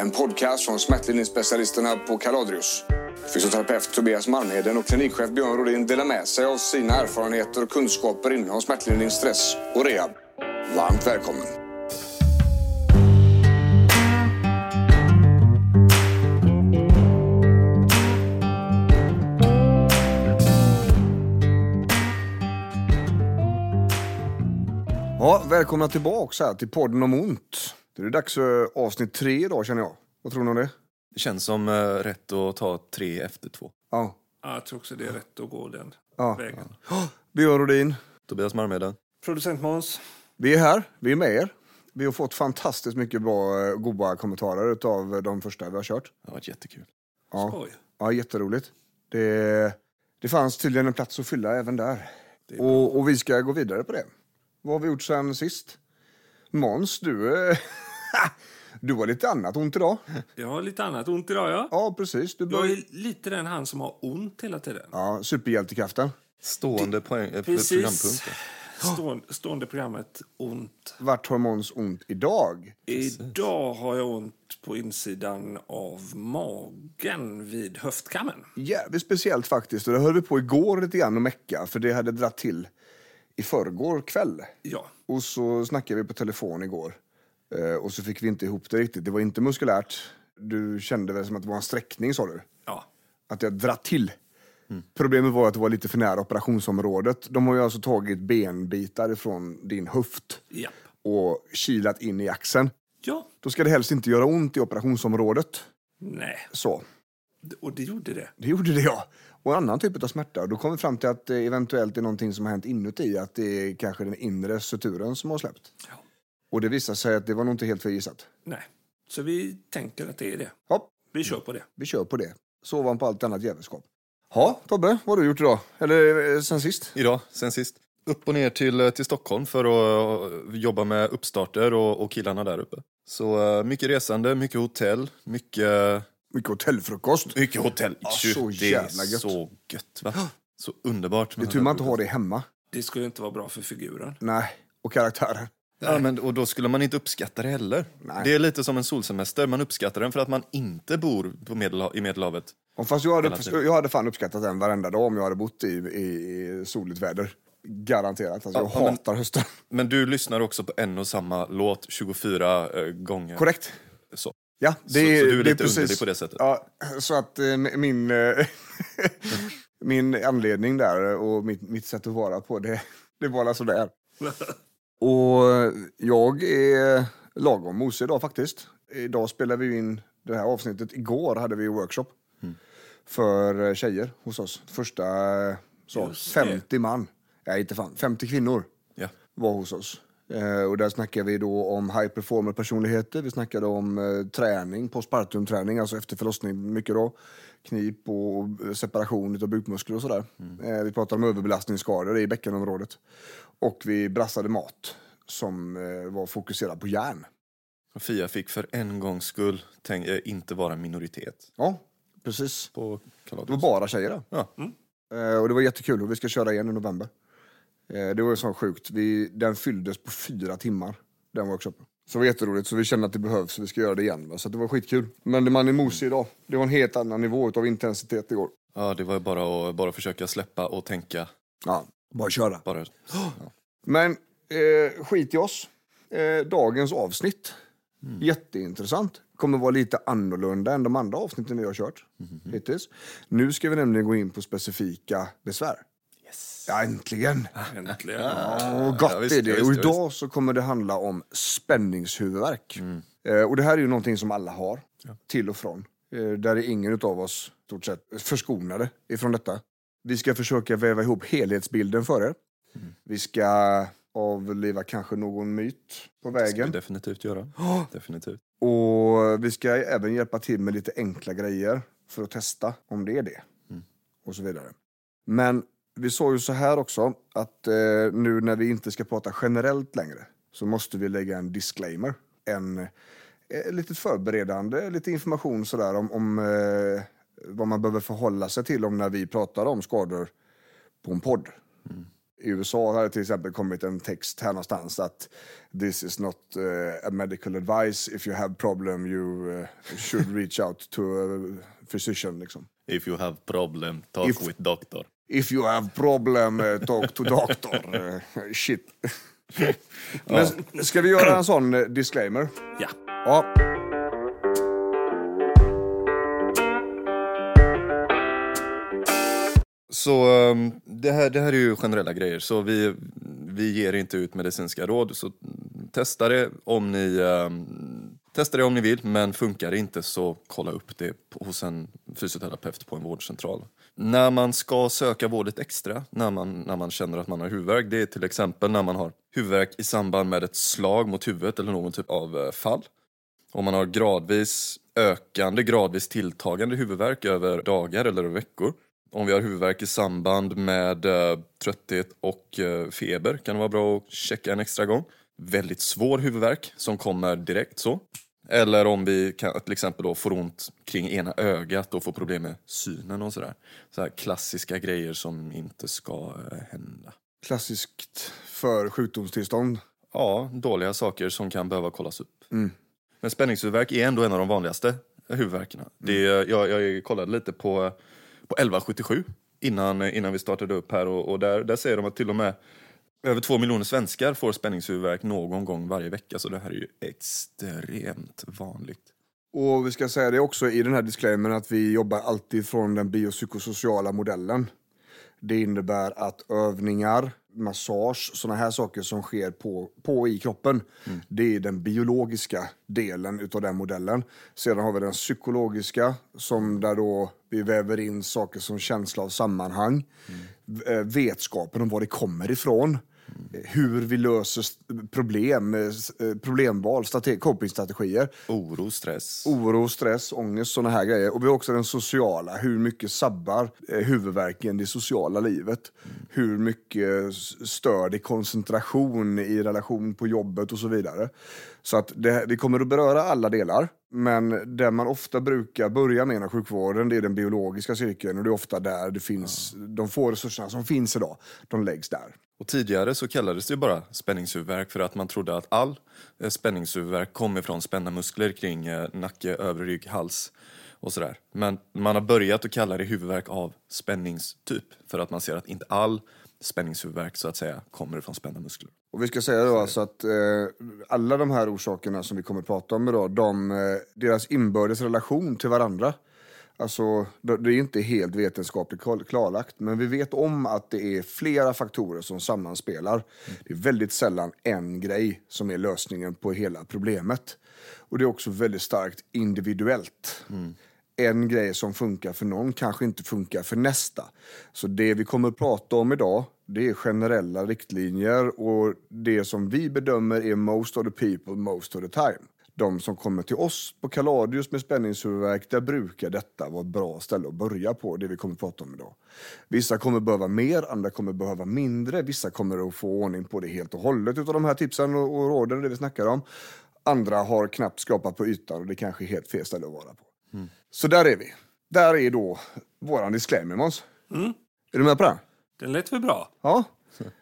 En podcast från smärtlindringsspecialisterna på Kaladrius. Fysioterapeut Tobias Malmheden och klinikchef Björn Rodin delar med sig av sina erfarenheter och kunskaper inom smärtlindring, stress och rehab. Varmt välkommen! Ja, välkomna tillbaka här till podden om ont. Det är dags för avsnitt tre idag känner jag. Vad tror ni om det? Det känns som eh, rätt att ta tre efter två. Ja. Ja, jag tror också det är rätt att gå den Ja. vägen. Björn Rodin, Tobias Marmeden. Producent Måns. vi är här. Vi är med er. Vi har fått fantastiskt mycket bra, eh, goda kommentarer av de första vi har kört. Det har varit jättekul. Ja, Skoj. ja jätteroligt. Det, det fanns tydligen en plats att fylla även där. Och, och vi ska gå vidare på det. Vad har vi gjort sen sist? Måns, du, eh, du har lite annat ont idag. Jag har lite annat ont idag, ja. Ja, precis. Du Jag bör... är lite den han som har ont hela tiden. Ja, superhjältekraften. Stående poäng, eh, Precis. Stående, stående programmet ont. Vart har Måns ont idag? Idag har jag ont på insidan av magen vid höftkammen. Jävligt speciellt faktiskt. Och det höll vi på igår lite grann och mecka, för det hade dratt till i förrgår kväll. Ja. Och så snackade vi på telefon igår. Eh, och så fick vi inte ihop det riktigt. Det var inte muskulärt. Du kände väl som att det var en sträckning sa du? Ja. Att jag dratt till. Problemet var att det var lite för nära operationsområdet. De har ju alltså tagit benbitar ifrån din höft Ja. och kilat in i axeln. Ja. Då ska det helst inte göra ont i operationsområdet. Nej. Så. Och det gjorde det. Det gjorde det ja. Och en annan typ av smärta. Då kom vi fram till att det eventuellt är någonting som har hänt inuti. Att det är kanske den inre suturen som har släppt. Ja. Och det visade sig att det var nog inte helt förgissat. Nej. Så vi tänker att det är det. Ja, Vi kör på det. vi kör på det. Så var på allt annat jävelskap. Ja, Tobbe, vad har du gjort idag? Eller eh, sen sist? Idag, sen sist. Upp och ner till, eh, till Stockholm för att eh, jobba med uppstarter och, och killarna där uppe. Så mycket resande, mycket hotell, mycket, Mycket hotellfrukost. mycket hotell. Ja, så det är jävla gött. så gött va? Så underbart. Det är tur man inte har det hemma. Det skulle inte vara bra för figuren. Nej, och karaktären. Ja, men, och då skulle man inte uppskatta det heller. Nej. Det är lite som en solsemester, man uppskattar den för att man inte bor på Medelha- i Medelhavet. Och fast jag hade, jag hade fan uppskattat den varenda dag om jag hade bott i, i, i soligt väder. Garanterat. Alltså, jag Ja, men- hatar hösten. Men du lyssnar också på en och samma låt 24 eh, gånger. Korrekt. Så. Ja, Så- så du är lite underlig på det sättet? Ja, så att eh, min, eh, min anledning där och mitt, mitt sätt att vara på, det, det var alltså där. Och jag är lagom mosig idag faktiskt. Idag spelar vi in det här avsnittet. Igår hade vi workshop Mm. för eh, tjejer hos oss. Första eh, så, Just det. 50 man, nej inte fan, 50 kvinnor Ja. var hos oss. Eh, och där snackade vi då om high performer personligheter, vi snackade om träning, postpartum-träning, alltså efter förlossning, mycket då. Knip och separation av bukmuskler och sådär. Eh, vi pratade om överbelastningsskador i bäckenområdet. Och vi brassade mat som eh, var fokuserad på järn. Fia fick för en gångs skull tänk, eh, inte vara en minoritet Ja, precis. på Det var bara tjejer där. Ja. Eh, och det var jättekul och vi ska köra igen i november. Det var ju så sjukt. Vi, den fylldes på fyra timmar, den workshopen. Så det var jätteroligt, så vi kände att det behövs så vi ska göra det igen. Va? Så det var skitkul. Men man är mosig idag. Det var en helt annan nivå av intensitet igår. ja, det var ju bara att bara försöka släppa och tänka. Ja, bara köra. Bara, Men eh, skit i oss. Eh, dagens avsnitt, Mm. jätteintressant. Kommer vara lite annorlunda än de andra avsnitten vi har kört Mhm. hittills. Nu ska vi nämligen gå in på specifika besvär. Ja, äntligen! Äntligen. Ja, gott Ja, visst, är det. ja, visst, och ja, idag så kommer det handla om spänningshuvudvärk. Eh, och det här är ju någonting som alla har, till och från. Eh, där är ingen av oss stort sett förskonade ifrån detta. Vi ska försöka väva ihop helhetsbilden för er. Vi ska avliva kanske någon myt på Det ska vi vägen. definitivt göra. Definitivt. Och vi ska även hjälpa till med lite enkla grejer för att testa om det är det. Och så vidare. Men vi såg ju så här också att eh, nu när vi inte ska prata generellt längre så måste vi lägga en disclaimer. En eh, lite förberedande, lite information sådär om, om eh, vad man behöver förhålla sig till om när vi pratar om skador på en podd. I USA har det till exempel kommit en text här någonstans att this is not eh, a medical advice. If you have problem you eh, should reach out to a physician. Liksom. If you have problem, talk If- with doctor. If you have problem, eh, talk to doctor. Eh, Shit. Men ska vi göra en sån eh, disclaimer? Ja. Ja. Så um, det, här, det här är ju generella grejer, så vi, vi ger inte ut medicinska råd. Så testa det om ni, um, testa det om ni vill, men funkar det inte så kolla upp det hos en fysioterapeut på en vårdcentral. När man ska söka vård lite extra, när man, när man känner att man har huvudvärk, det är till exempel när man har huvudvärk i samband med ett slag mot huvudet eller någon typ av eh, fall. Om man har gradvis ökande, gradvis tilltagande huvudvärk över dagar eller veckor. Om vi har huvudvärk i samband med eh, trötthet och eh, feber kan det vara bra att checka en extra gång. Väldigt svår huvudvärk som kommer direkt så. Eller om vi kan, till exempel då får ont kring ena ögat och får problem med synen och sådär. Så här klassiska grejer som inte ska eh, hända. Klassiskt för sjukdomstillstånd. Ja, dåliga saker som kan behöva kollas upp. Mm. Men spänningshuvudvärk är ändå en av de vanligaste huvudvärkarna. Det är, jag, jag kollade lite på, på 1177 innan, innan vi startade upp här och, och där, där säger de att till och med över två miljoner svenskar får spänningshuvudvärk någon gång varje vecka. Så det här är ju extremt vanligt. Och vi ska säga det också i den här disclaimern att vi jobbar alltid från den biopsykosociala modellen. Det innebär att övningar, massage, sådana här saker som sker på, på i kroppen, det är den biologiska delen utav den modellen. Sedan har vi den psykologiska som där då vi väver in saker som känsla av sammanhang, v- eh, vetskapen om var det kommer ifrån, hur vi löser problem, eh, eh, problemval, strate- copingstrategier. Oro, stress. Oro, stress, ångest, såna här grejer. Och vi har också den sociala, hur mycket sabbar eh, huvudvärken det sociala livet? Hur mycket stör det koncentration i relation på jobbet och så vidare. Så att det, vi kommer att beröra alla delar. Men det man ofta brukar börja med inom sjukvården, det är den biologiska cirkeln och det är ofta där det finns, de få resurserna som finns idag, de läggs där. Och tidigare så kallades det ju bara spänningshuvudvärk för att man trodde att all eh, spänningshuvudvärk kom ifrån spända muskler kring eh, nacke, övre rygg, hals och sådär. Men man har börjat att kalla det huvudvärk av spänningstyp för att man ser att inte all spänningshuvudvärk så att säga kommer ifrån spända muskler. Och vi ska säga då alltså att eh, alla de här orsakerna som vi kommer att prata om idag, de, eh, deras inbördes relation till varandra, alltså det är inte helt vetenskapligt klarlagt, men vi vet om att det är flera faktorer som sammanspelar. Det är väldigt sällan en grej som är lösningen på hela problemet. Och det är också väldigt starkt individuellt. En grej som funkar för någon kanske inte funkar för nästa. Så det vi kommer att prata om idag, det är generella riktlinjer och det som vi bedömer är most of the people, most of the time. De som kommer till oss på Kaladius med spänningshuvudvärk, där brukar detta vara ett bra ställe att börja på, det vi kommer att prata om idag. Vissa kommer behöva mer, andra kommer behöva mindre, vissa kommer att få ordning på det helt och hållet utav de här tipsen och, och råden, det vi snackar om. Andra har knappt skrapat på ytan och det kanske är helt fel ställe att vara på. Så där är vi. Där är då våran disclaimer, Måns. Är du med på den? Den lät väl bra? Ja.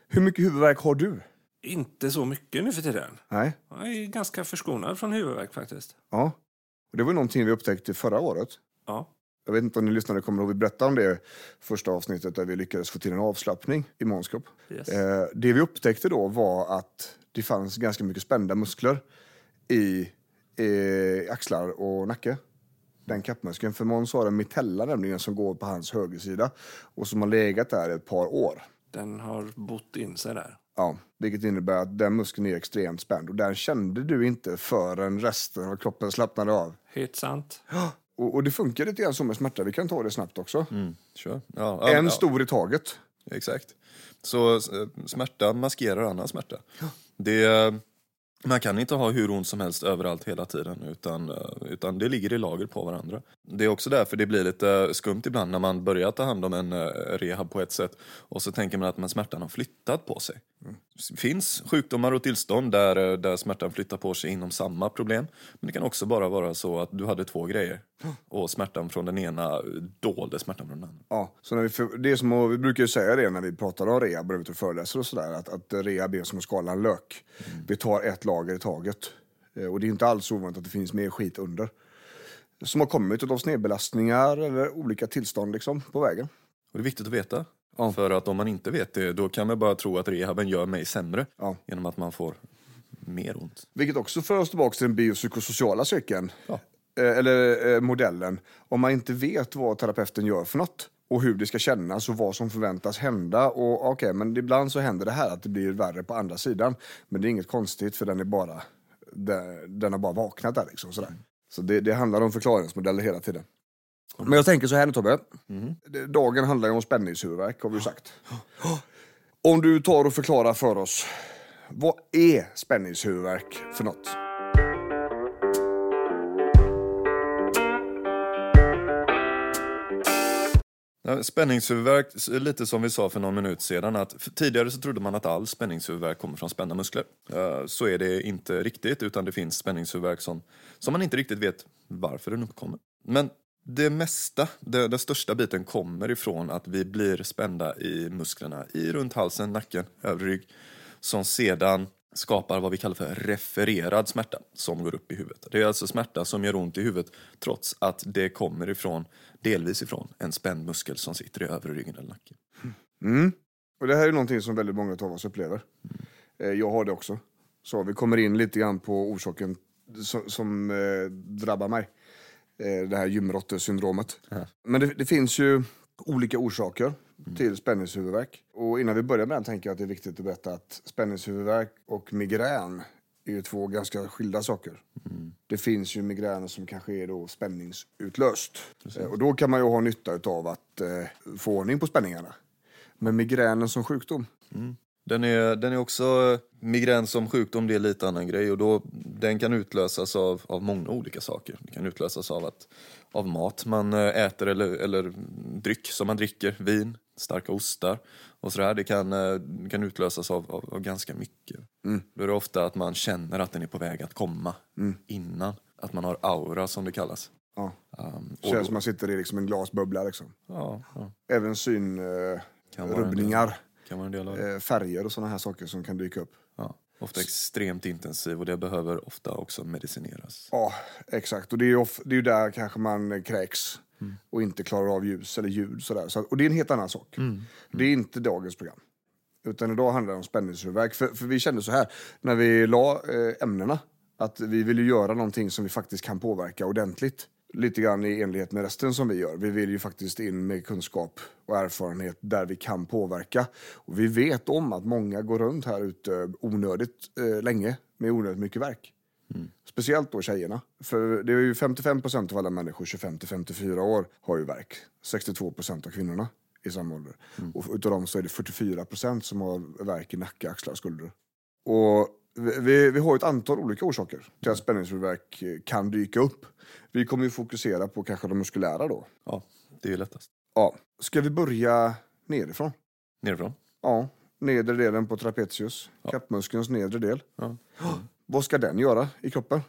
Hur mycket huvudvärk har du? Inte så mycket nu för tiden. Nej. Jag är ganska förskonad från huvudvärk faktiskt. Ja. Och det var någonting vi upptäckte förra året. Ja. Jag vet inte om ni lyssnare kommer ihåg, vi berättade om det första avsnittet där vi lyckades få till en avslappning i månskropp. Yes. Eh, det vi upptäckte då var att det fanns ganska mycket spända muskler i, i axlar och nacke. Den kappmuskeln. För Måns har en mitella nämligen som går på hans högersida och som har legat där ett par år. Den har bott in sig där. Ja, vilket innebär att den muskeln är extremt spänd och den kände du inte förrän resten av kroppen slappnade av. Helt sant. Och, och det funkar lite grann som med smärta, vi kan ta det snabbt också. Kör. Ja, ja, En ja, stor i taget. Exakt. Så eh, smärta maskerar annan smärta. Det, man kan inte ha hur ont som helst överallt hela tiden utan, eh, utan det ligger i lager på varandra. Det är också därför det blir lite skumt ibland när man börjar ta hand om en eh, rehab på ett sätt och så tänker man att men smärtan har flyttat på sig. Det finns sjukdomar och tillstånd där, eh, där smärtan flyttar på sig inom samma problem. Men det kan också bara vara så att du hade två grejer och smärtan från den ena dolde smärtan från den andra. Ja, så när vi, för, det är som att, vi brukar ju säga det när vi pratar om rehab och föreläser och sådär, att, att rehab är som att skala en lök. Vi tar ett lager i taget. Eh, Och det är inte alls ovanligt att det finns mer skit under. Som har kommit av snedbelastningar eller olika tillstånd liksom på vägen. Och det är viktigt att veta. För att om man inte vet det, då kan man bara tro att rehaben gör mig sämre. Ja. Genom att man får mer ont. Vilket också för oss tillbaka till den biopsykosociala cykeln. Ja. Eh, Eller eh, modellen. Om man inte vet vad terapeuten gör för något och hur det ska kännas och vad som förväntas hända. Och okej, men ibland så händer det här att det blir värre på andra sidan. Men det är inget konstigt för den är bara, den den har bara vaknat där liksom. Sådär. Så det, det handlar om förklaringsmodeller hela tiden. Men jag tänker så här nu Tobbe. Det- Dagen handlar ju om spänningshuvudvärk har vi ju sagt. Om du tar och förklarar för oss. Vad är spänningshuvudvärk för något? Spänningshuvudvärk, lite som vi sa för någon minut sedan, att tidigare så trodde man att all spänningshuvudvärk kommer från spända muskler. Eh, så är det inte riktigt, utan det finns spänningshuvudvärk som, som man inte riktigt vet varför den uppkommer. Men det mesta, det, den största biten kommer ifrån att vi blir spända i musklerna i runt halsen, nacken, övre rygg, som sedan skapar vad vi kallar för refererad smärta som går upp i huvudet. Det är alltså smärta som gör ont i huvudet trots att det kommer ifrån, delvis ifrån, en spänd muskel som sitter i övre ryggen eller nacken. Mm. Och det här är någonting som väldigt många av oss upplever. Eh, Jag har det också. Så vi kommer in lite grann på orsaken som, som eh, drabbar mig. Eh, det här gymrottesyndromet. Men det, det finns ju olika orsaker till spänningshuvudvärk. Och innan vi börjar med den tänker jag att det är viktigt att berätta att spänningshuvudvärk och migrän är ju två ganska skilda saker. Det finns ju migräner som kanske är då spänningsutlöst. Eh, Och då kan man ju ha nytta av att eh, få ordning på spänningarna. Men migränen som sjukdom? Den är, den är också, migrän som sjukdom det är lite annan grej och då, den kan utlösas av, av många olika saker. Det kan utlösas av, att, av mat man eh, äter eller, eller dryck som man dricker, vin, starka ostar och sådär. Det kan, eh, kan utlösas av, av, av ganska mycket. Då är det ofta att man känner att den är på väg att komma innan. Att man har aura som det kallas. Ja. Um, Känns som man sitter i liksom en glasbubbla. Liksom. ja, ja, Även synrubbningar, kan vara en del av det. eh, färger och sådana här saker som kan dyka upp. Ja, ofta extremt intensiv och det behöver ofta också medicineras. Ja, exakt. Och det är ju, det är ju där kanske man kräks och inte klarar av ljus eller ljud. Sådär. Så, och det är en helt annan sak. Det är inte dagens program. Utan idag handlar det om spänningshuvudvärk. För, för vi kände så här, när vi la eh, ämnena, att vi vill ju göra någonting som vi faktiskt kan påverka ordentligt. Lite grann i enlighet med resten som vi gör. Vi vill ju faktiskt in med kunskap och erfarenhet där vi kan påverka. Och vi vet om att många går runt här ute onödigt eh, länge med onödigt mycket verk. Speciellt då tjejerna. För det är ju 55 procent av alla människor 25 till 54 år har ju verk. 62 procent av kvinnorna i samma ålder. Och utav dem så är det 44 procent som har verk i nacke, axlar och skulder. Och vi, vi, har ett antal olika orsaker till att spänningshuvudvärk eh, kan dyka upp. Vi kommer ju fokusera på kanske de muskulära då. Ja, det är ju lättast. Ja. Ska vi börja nerifrån? Nerifrån. Ja, nedre delen på trapezius, kappmuskelns nedre del. Ja. Vad ska den göra i kroppen?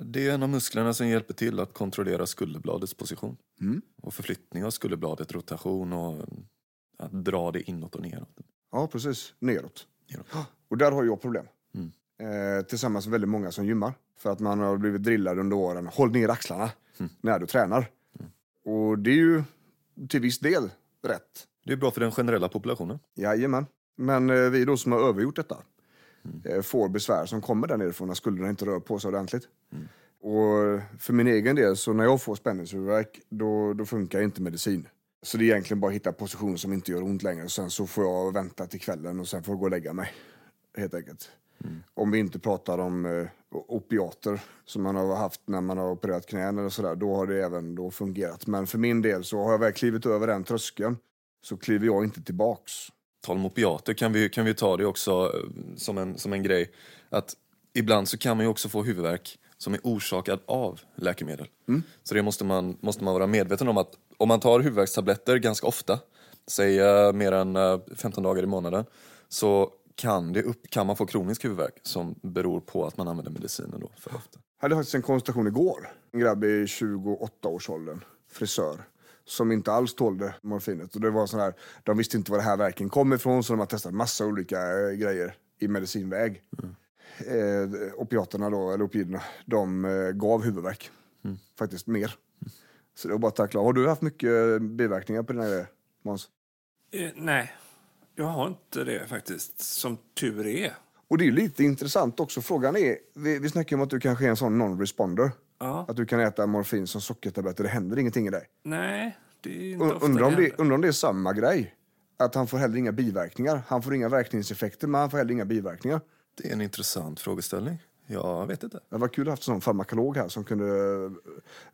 Det är en av musklerna som hjälper till att kontrollera skulderbladets position. Mm. Och förflyttning av skulderbladet, rotation och att dra det inåt och neråt. Ja, precis. Neråt. Neråt. Och där har jag problem. Mm. Eh, tillsammans med väldigt många som gymmar. För att man har blivit drillad under åren. Håll ner axlarna när du tränar. Och det är ju till viss del rätt. Det är bra för den generella populationen. Jajamän. Men eh, vi då som har övergjort detta eh, får besvär som kommer där nerifrån när skulderna inte rör på sig ordentligt. Och för min egen del, så när jag får spänningshuvudvärk, då, då funkar inte medicin. Så det är egentligen bara att hitta position som inte gör ont längre. Sen så får jag vänta till kvällen och sen får jag gå och lägga mig. Helt enkelt. Om vi inte pratar om eh, opiater som man har haft när man har opererat knän eller sådär. Då har det även då fungerat. Men för min del så har jag väl klivit över den tröskeln så kliver jag inte tillbaks. tal om opiater kan vi, kan vi ta det också eh, som en, som en grej. Att ibland så kan man ju också få huvudvärk som är orsakad av läkemedel. Så det måste man, måste man vara medveten om att om man tar huvudvärkstabletter ganska ofta, säg eh, mer än eh, 15 dagar i månaden, så kan, det upp, kan man få kronisk huvudvärk som beror på att man använder medicinen då för ofta. Jag hade faktiskt en konsultation igår. En grabb i 28-årsåldern, frisör, som inte alls tålde morfinet. Och det var sån här, de visste inte var det här verken kom ifrån så de har testat massa olika eh, grejer i medicinväg. Eh, opiaterna då, eller opioiderna, de eh, gav huvudvärk. Faktiskt mer. Så det var bara att tackla. Har du haft mycket eh, biverkningar på dina grejer, Måns? Eh, nej, jag har inte det faktiskt. Som tur är. Och det är lite intressant också. Frågan är, vi, vi snackar om att du kanske är en sån non-responder. Ja. Att du kan äta morfin som sockertabletter, det händer ingenting i dig. Nej, det är inte ofta Undrar om, det det, händer. undrar om det är samma grej. Att han får heller inga biverkningar. Han får inga verkningseffekter, men han får heller inga biverkningar. Det är en intressant frågeställning. Jag vet inte. Det var kul att ha haft en sån farmakolog här som kunde eh,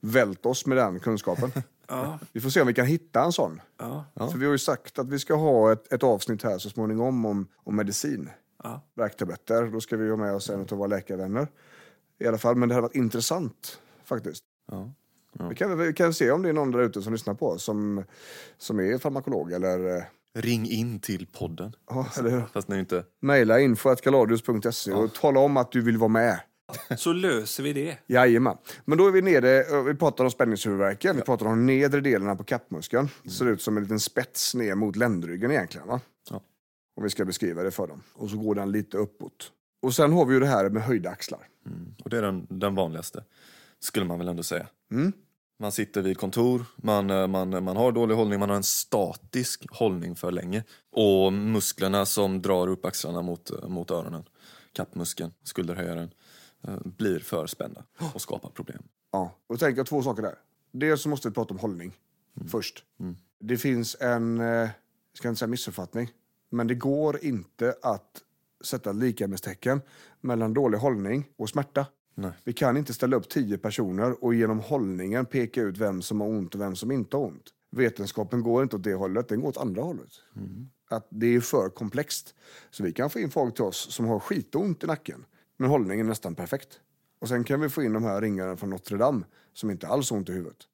välta oss med den kunskapen. Ja, Vi får se om vi kan hitta en sån. ja, För vi har ju sagt att vi ska ha ett, ett avsnitt här så småningom om, om medicin. ja. Värktabletter. Då ska vi ha med oss en av våra läkarvänner. I alla fall, men det hade varit intressant faktiskt. Ja. Vi, kan, vi kan se om det är någon där ute som lyssnar på oss som, som är farmakolog eller, eh, Ring in till podden. ja, eller hur? Fast ni inte... Mejla info.kaladius.se och tala om att du vill vara med. Så löser vi det. Jajamän. Men då är vi nere, eh, vi pratar om spänningshuvudvärken, vi pratar om nedre delen på kappmuskeln. Det ser ut som en liten spets ner mot ländryggen egentligen. Va? Ja. Om vi ska beskriva det för dem. Och så går den lite uppåt. Och sen har vi ju det här med höjda axlar. Och det är den, den vanligaste, skulle man väl ändå säga. Mm. Man sitter vid kontor, man, eh, man, man har dålig hållning, man har en statisk hållning för länge. Och musklerna som drar upp axlarna mot, eh, mot öronen, kappmuskeln, skulderhöjaren, eh, blir för spända och skapar problem. Ja, och tänker jag två saker där. Dels så måste vi prata om hållning först. Det finns en, eh, jag ska inte säga missuppfattning, men det går inte att sätta likamässtecken mellan dålig hållning och smärta. Nej. Vi kan inte ställa upp tio personer och genom hållningen peka ut vem som har ont och vem som inte har ont. Vetenskapen går inte åt det hållet, den går åt andra hållet. Att det är för komplext. Så vi kan få in folk till oss som har skitont i nacken, men hållningen är nästan perfekt. Och sen kan vi få in de här ringarna från Notre Dame som inte alls har ont i huvudet.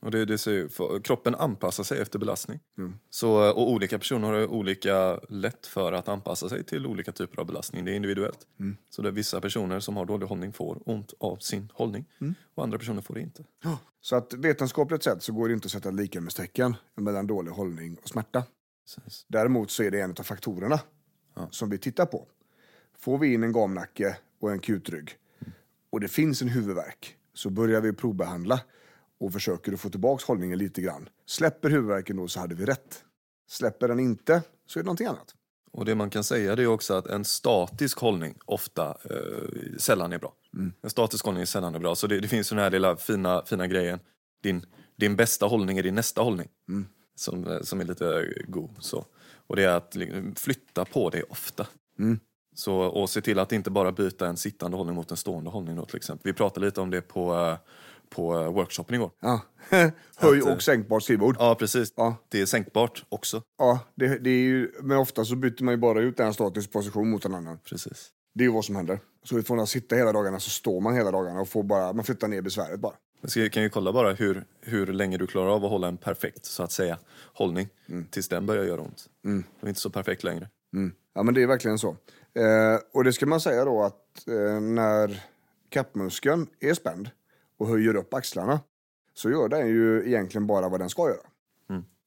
Och det, det ser, för, kroppen anpassar sig efter belastning. Mm. Så, och olika personer har olika lätt för att anpassa sig till olika typer av belastning. Det är individuellt. Mm. Så det är vissa personer som har dålig hållning får ont av sin hållning. Mm. Och andra personer får det inte. Så att vetenskapligt sett så går det inte att sätta likamässtecken mellan dålig hållning och smärta. Precis. Däremot så är det en av faktorerna som vi tittar på. Får vi in en gamnacke och en kutrygg och det finns en huvudvärk så börjar vi provbehandla och försöker att få tillbaka hållningen lite grann. Släpper huvudvärken då så hade vi rätt. Släpper den inte så är det någonting annat. Och det man kan säga är också att en statisk hållning ofta eh, sällan är bra. Mm. En statisk hållning är sällan är bra. Så det, det finns den här lilla fina, fina grejen. Din, din bästa hållning är din nästa hållning. Mm. Som, eh, som är lite god. Så. Och det är att flytta på dig ofta. Mm. Så, och se till att inte bara byta en sittande hållning mot en stående hållning då, till exempel. Vi pratade lite om det på, eh, på eh, workshopen igår. Ja. Höj eh, och sänkbart skrivbord. Ja, precis. Ja. Det är sänkbart också. Ja, det, det är ju, men ofta så byter man ju bara ut en statisk position mot en annan. Precis. Det är ju vad som händer. Så ifrån att sitta hela dagarna så står man hela dagarna och får bara, man flyttar ner besväret bara. Ska- kan ju kolla bara hur, hur länge du klarar av att hålla en perfekt, så att säga, hållning. Tills den börjar göra ont. Det är inte så perfekt längre. Mm. Ja men det är verkligen så. Eh, och det ska man säga då att eh, när kappmuskeln är spänd och höjer upp axlarna så gör den ju egentligen bara vad den ska göra.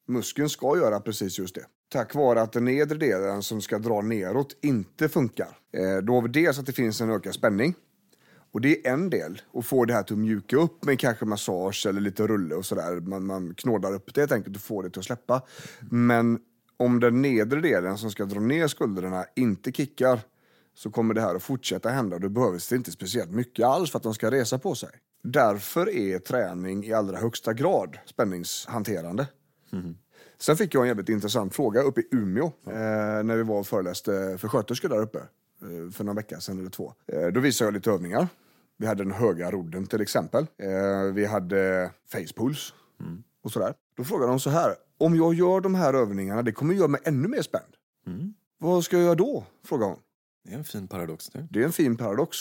Muskeln ska göra precis just det. Tack vare att den nedre delen som ska dra neråt inte funkar. Eh, då har vi dels att det finns en ökad spänning. Och det är en del, att få det här till att mjuka upp med kanske massage eller lite rulle och sådär. Man, man knådar upp det helt enkelt och får det att släppa. Men om den nedre delen som ska dra ner skulderna inte kickar så kommer det här att fortsätta hända och det behövs inte speciellt mycket alls för att de ska resa på sig. Därför är träning i allra högsta grad spänningshanterande. Sen fick jag en jävligt intressant fråga uppe i Umeå eh, när vi var och föreläste för sköterskor där uppe eh, för några veckor sedan eller två. Eh, då visade jag lite övningar. Vi hade den höga rodden till exempel. Eh, vi hade facepulls och sådär. Då frågade de så här. Om jag gör de här övningarna, det kommer göra mig ännu mer spänd. Vad ska jag göra då? frågade hon. Det är en fin paradox. Det. Det är en fin paradox.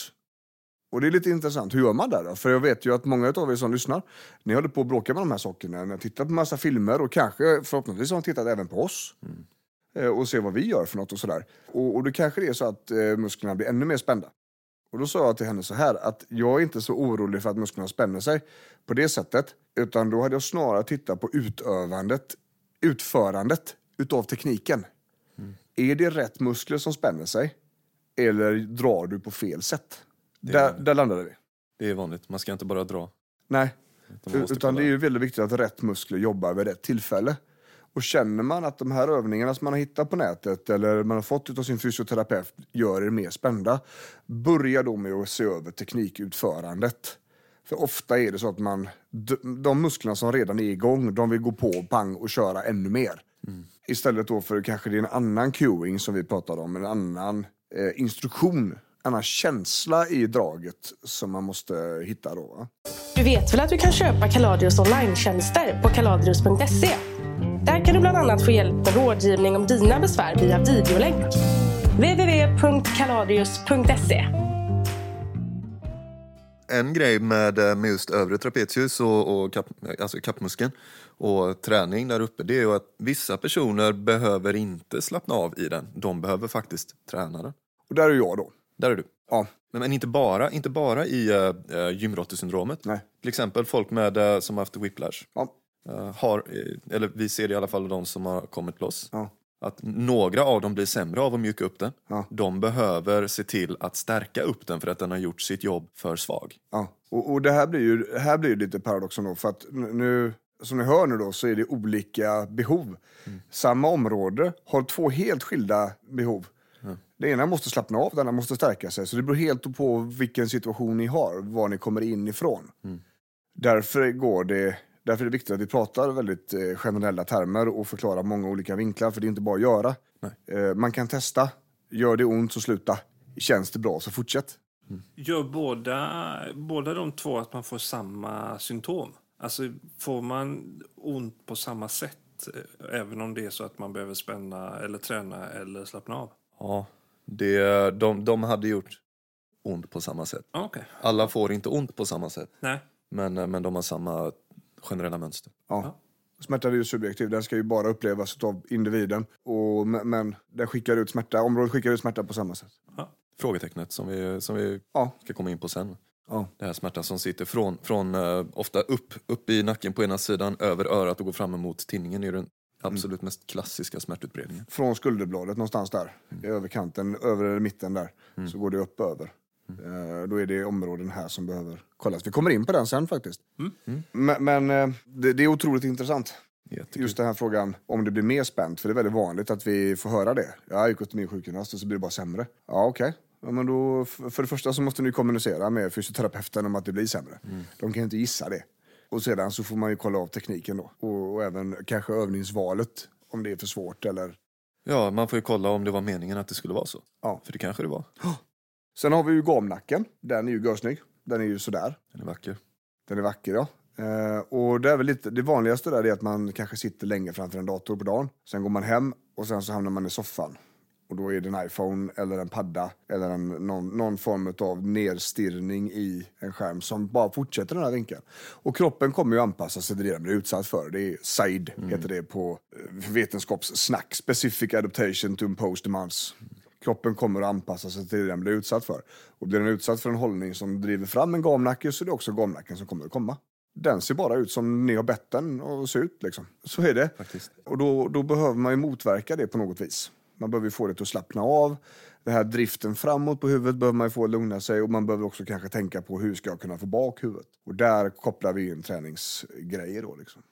Och det är lite intressant. Hur gör man där då? För jag vet ju att många av er som lyssnar, ni håller på att bråka med de här sakerna. Ni har tittat på massa filmer och kanske förhoppningsvis har ni tittat även på oss. Eh, Och ser vad vi gör för något och sådär. Och, och då kanske det är så att eh, musklerna blir ännu mer spända. Och då sa jag till henne så här att jag är inte så orolig för att musklerna spänner sig på det sättet. Utan då hade jag snarare tittat på utövandet, utförandet utav tekniken. Är det rätt muskler som spänner sig? Eller drar du på fel sätt? Där, där landade vi. det är vanligt. Man ska inte bara dra. Nej, Utan utan det är ju väldigt viktigt att rätt muskler jobbar vid rätt tillfälle. Och känner man att de här övningarna som man har hittat på nätet eller man har fått av sin fysioterapeut gör er mer spända, börja då med att se över teknikutförandet. För ofta är det så att man, de musklerna som redan är igång, de vill gå på pang och köra ännu mer. Istället då för kanske det är en annan cueing som vi pratade om, en annan eh, instruktion, annan känsla i draget som man måste hitta då. Va? Du vet väl att du kan köpa Kaladrius online-tjänster på kaladrius.se? Där kan du bland annat få hjälp med rådgivning om dina besvär via videolänk. www.kaladrius.se En grej med, eh, med just övre trapezius och, och kapp, alltså kappmuskeln och träning där uppe, det är ju att vissa personer behöver inte slappna av i den. De behöver faktiskt träna den. Och där är jag då. Där är du. Ja, Men, men inte bara, inte bara i uh, uh, gymrottersyndromet. Nej. Till exempel folk med, eh, som har haft whiplash. ja, eh, har, eller vi ser det i alla fall de som har kommit loss. ja. Att några av dem blir sämre av att mjuka upp den. Ja. De behöver se till att stärka upp den för att den har gjort sitt jobb för svag. Ja, och, och det här blir ju här blir ju lite paradoxen då, för att nu, som ni hör nu då, så är det olika behov. Samma område har två helt skilda behov. Det ena måste slappna av, det andra måste stärka sig. Så det beror helt på vilken situation ni har, var ni kommer in ifrån. Därför, går det, därför är det viktigt att vi pratar väldigt eh, generella termer och förklarar många olika vinklar, för det är inte bara att göra. Eh, man kan testa, gör det ont så sluta. Känns det bra så fortsätt. Gör båda, båda de två att man får samma symptom? Alltså får man ont på samma sätt eh, även om det är så att man behöver spänna eller träna eller slappna av? Ja, det, de, de hade gjort ont på samma sätt. Ah, Okej. Alla får inte ont på samma sätt, Nej. men, eh, men de har samma generella mönster. Ja. Smärta är ju subjektiv, den ska ju bara upplevas av individen. Och, men- den skickar ut smärta, området skickar ut smärta på samma sätt. Frågetecknet som vi, som vi Ja. ska komma in på sen. Ja. Det här smärtan som sitter från, från eh, ofta upp, upp i nacken på ena sidan, över örat och går fram emot tinningen ju den absolut mest klassiska smärtutbredningen. Från skulderbladet någonstans där, i överkanten, över mitten där, så går det upp över. Eh, då är det områden här som behöver kollas. Vi kommer in på den sen faktiskt. Men, men eh, det, det är otroligt intressant. Jättekul. Just den här frågan om det blir mer spänt, för det är väldigt vanligt att vi får höra det. Jag gick till min sjukgymnast och så blir det bara sämre. Ja, okej. Ja, men då, för det första så måste ni kommunicera med fysioterapeuten om att det blir sämre. De kan inte gissa det. Och sedan så får man ju kolla av tekniken då. Och, och även kanske övningsvalet, om det är för svårt eller... Ja, man får ju kolla om det var meningen att det skulle vara så. Ja. För det kanske det var. Sen har vi ju gamnacken. Den är ju görsnygg. Den är ju sådär. Den är vacker. Den är vacker, ja. Eh, och det, är väl lite, det vanligaste där är att man kanske sitter länge framför en dator på dagen. Sen går man hem och sen så hamnar man i soffan. Och då är det en iPhone eller en padda eller en, någon, någon form av nedstirrning i en skärm som bara fortsätter den här vinkeln. Och kroppen kommer ju anpassa sig till det den blir utsatt för. Det är SAID, heter det på eh, vetenskapssnack. Specific Adaptation to Imposed Demands. Kroppen kommer att anpassa sig till det den blir utsatt för. Och blir den utsatt för en hållning som driver fram en gamnacke så är det också gamnacken som kommer att komma. Den ser bara ut som ni har bett den att se ut. Liksom. Så är det. Faktiskt. Och då, då behöver man ju motverka det på något vis. Man behöver få det att slappna av. Den här driften framåt på huvudet behöver man få att lugna sig och man behöver också kanske tänka på hur ska jag kunna få bak huvudet. Och där kopplar vi in träningsgrejer då liksom.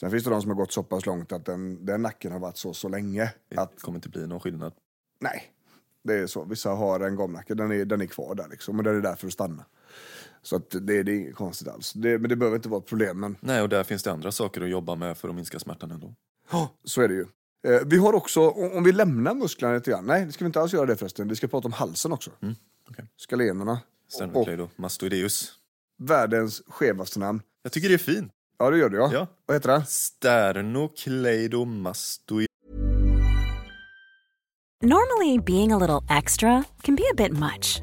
Sen finns det de som har gått så pass långt att den, den nacken har varit så så länge att Det kommer inte bli någon skillnad. Nej, det är så. Vissa har en gamnacke, den är, den är kvar där liksom. Och den är där för att stanna. Så att det, det är inget konstigt alls. Det, men det behöver inte vara ett problem. Men Nej, och där finns det andra saker att jobba med för att minska smärtan ändå. så är det ju. Eh, vi har också, om vi lämnar musklerna lite grann. Nej, det ska vi inte alls göra det förresten. Vi ska prata om halsen också. Mm, okej. Skalenerna. Sternocleidomastoideus. Världens skevaste namn. Jag tycker det är fint. Ja, det gör det ja. Ja. Vad heter det? Sternocleidomastoideus. Normally, being a little extra can be a bit much,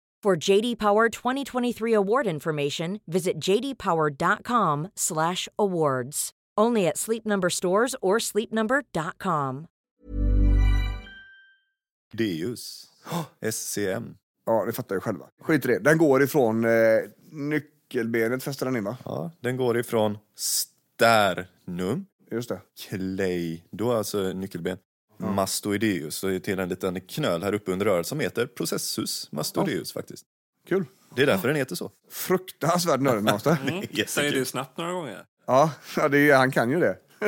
For JD Power 2023 award information, visit jdpower.com/awards. Only at Sleep Number stores or sleepnumber.com. Deus. SCM. Ja, det fattar jag själva. Skit i det. Den går ifrån eh, nyckelbenet, fäster den in va? Ja, den går ifrån sternum, Just det. kleido, alltså nyckelben, mastoideus och till en liten knöl här uppe under röret som heter processus mastoideus faktiskt. Kul. Det är därför den heter så. Fruktansvärt nördigt monster. Säg det snabbt några gånger. Ja, ja det är, han kan ju det.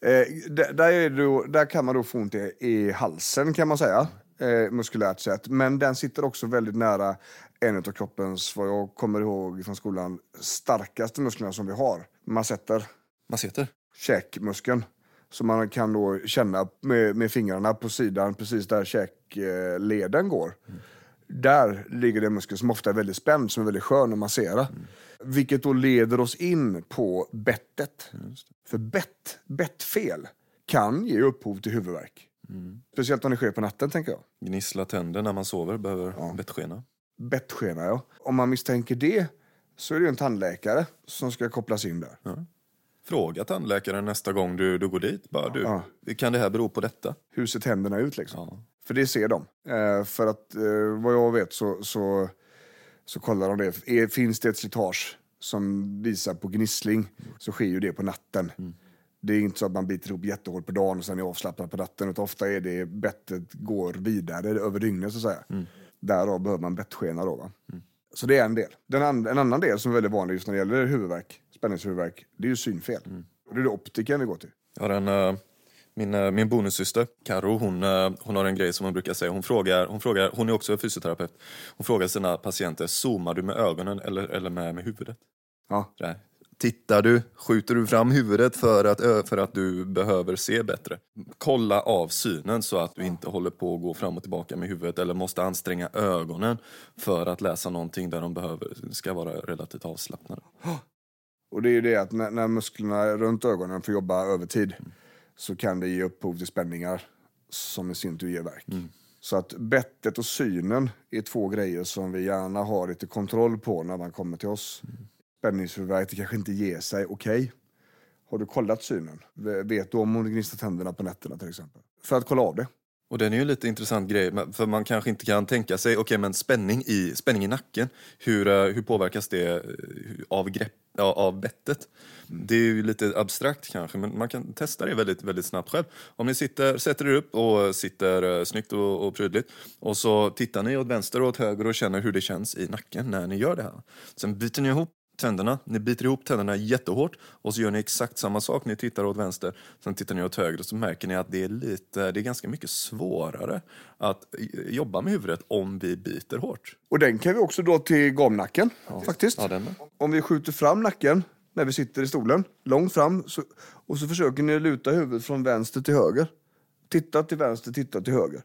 eh, där, där, då, där kan man då få ont i, i halsen kan man säga, eh, muskulärt sett. Men den sitter också väldigt nära en av kroppens, vad jag kommer ihåg från skolan, starkaste musklerna som vi har. Massetter, Masseter. käkmuskeln. Som man kan då känna med, med fingrarna på sidan, precis där käkleden går. Där ligger det en muskel som ofta är väldigt spänd, som är väldigt skön att massera. Vilket då leder oss in på bettet. För bett, bettfel kan ge upphov till huvudvärk. Speciellt om det sker på natten, tänker jag. Gnissla tänder när man sover, behöver Ja. bettskena. Bettskena, ja. Om man misstänker det så är det ju en tandläkare som ska kopplas in där. Fråga tandläkaren nästa gång du, du går dit. Bara, du, Ja. Kan det här bero på detta? Hur ser tänderna ut liksom? Ja. För det ser de. Eh, för att eh, vad jag vet så, så, så kollar de det. Är, finns det ett slitage som visar på gnissling så sker ju det på natten. Det är inte så att man biter ihop jättehårt på dagen och sen är avslappnad på natten. Utan ofta är det bettet går vidare över dygnet så att säga. Därav behöver man bettskena då. Va? Så det är en del. Den and, en annan del som är väldigt vanlig just när det gäller huvudvärk, spänningshuvudvärk, det är ju synfel. Och det är det optiken vi går till. Jag har en, eh, min, eh, min bonussyster, Karo, hon, eh, hon har en grej som hon brukar säga. Hon frågar, hon frågar, hon är också fysioterapeut. Hon frågar sina patienter, zoomar du med ögonen eller, eller med, med huvudet? Ja. Här, Tittar du, skjuter du fram huvudet för att, för att du behöver se bättre? Kolla av synen så att du inte håller på att gå fram och tillbaka med huvudet eller måste anstränga ögonen för att läsa någonting där de behöver, ska vara relativt avslappnade. Och det är ju det att när, när musklerna runt ögonen får jobba övertid så kan det ge upphov till spänningar som i sin tur ger värk. Så att bettet och synen är två grejer som vi gärna har lite kontroll på när man kommer till oss. Spänningshuvudvärk, det kanske inte ger sig, okej. Har du kollat synen? Vet du om hon gnistrar tänderna på nätterna till exempel? För att kolla av det. Och den är ju en lite intressant grej, för man kanske inte kan tänka sig, okej men spänning i, spänning i nacken, hur, eh, hur påverkas det eh, av, grepp, av bettet? Det är ju lite abstrakt kanske, men man kan testa det väldigt, väldigt snabbt själv. Om ni sitter, sätter er upp och sitter eh, snyggt och, och prydligt och så tittar ni åt vänster och åt höger och känner hur det känns i nacken när ni gör det här. Sen byter ni ihop tänderna. Ni biter ihop tänderna jättehårt och så gör ni exakt samma sak. Ni tittar åt vänster, sen tittar ni åt höger och så märker ni att det är, lite, det är ganska mycket svårare att jobba med huvudet om vi biter hårt. Och den kan vi också dra till gamnacken faktiskt. Ja, den med. Om vi skjuter fram nacken när vi sitter i stolen, långt fram, så, och så försöker ni luta huvudet från vänster till höger. Titta till vänster, titta till höger.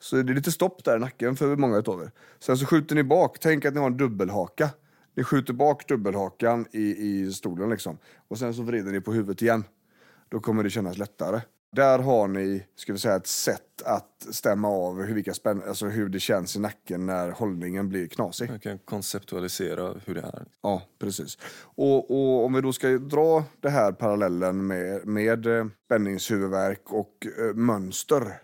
Så det är lite stopp där i nacken för många av er. Sen så skjuter ni bak, tänk att ni har en dubbelhaka. Ni skjuter bak dubbelhakan i, i stolen liksom. Och sen så vrider ni på huvudet igen. Då kommer det kännas lättare. Där har ni, ska vi säga, ett sätt att stämma av hur, vilka spänn, alltså hur det känns i nacken när hållningen blir knasig. Jag kan konceptualisera hur det är. Ja, precis. Och, och om vi då ska dra det här parallellen med, med eh, spänningshuvudvärk och eh, mönster.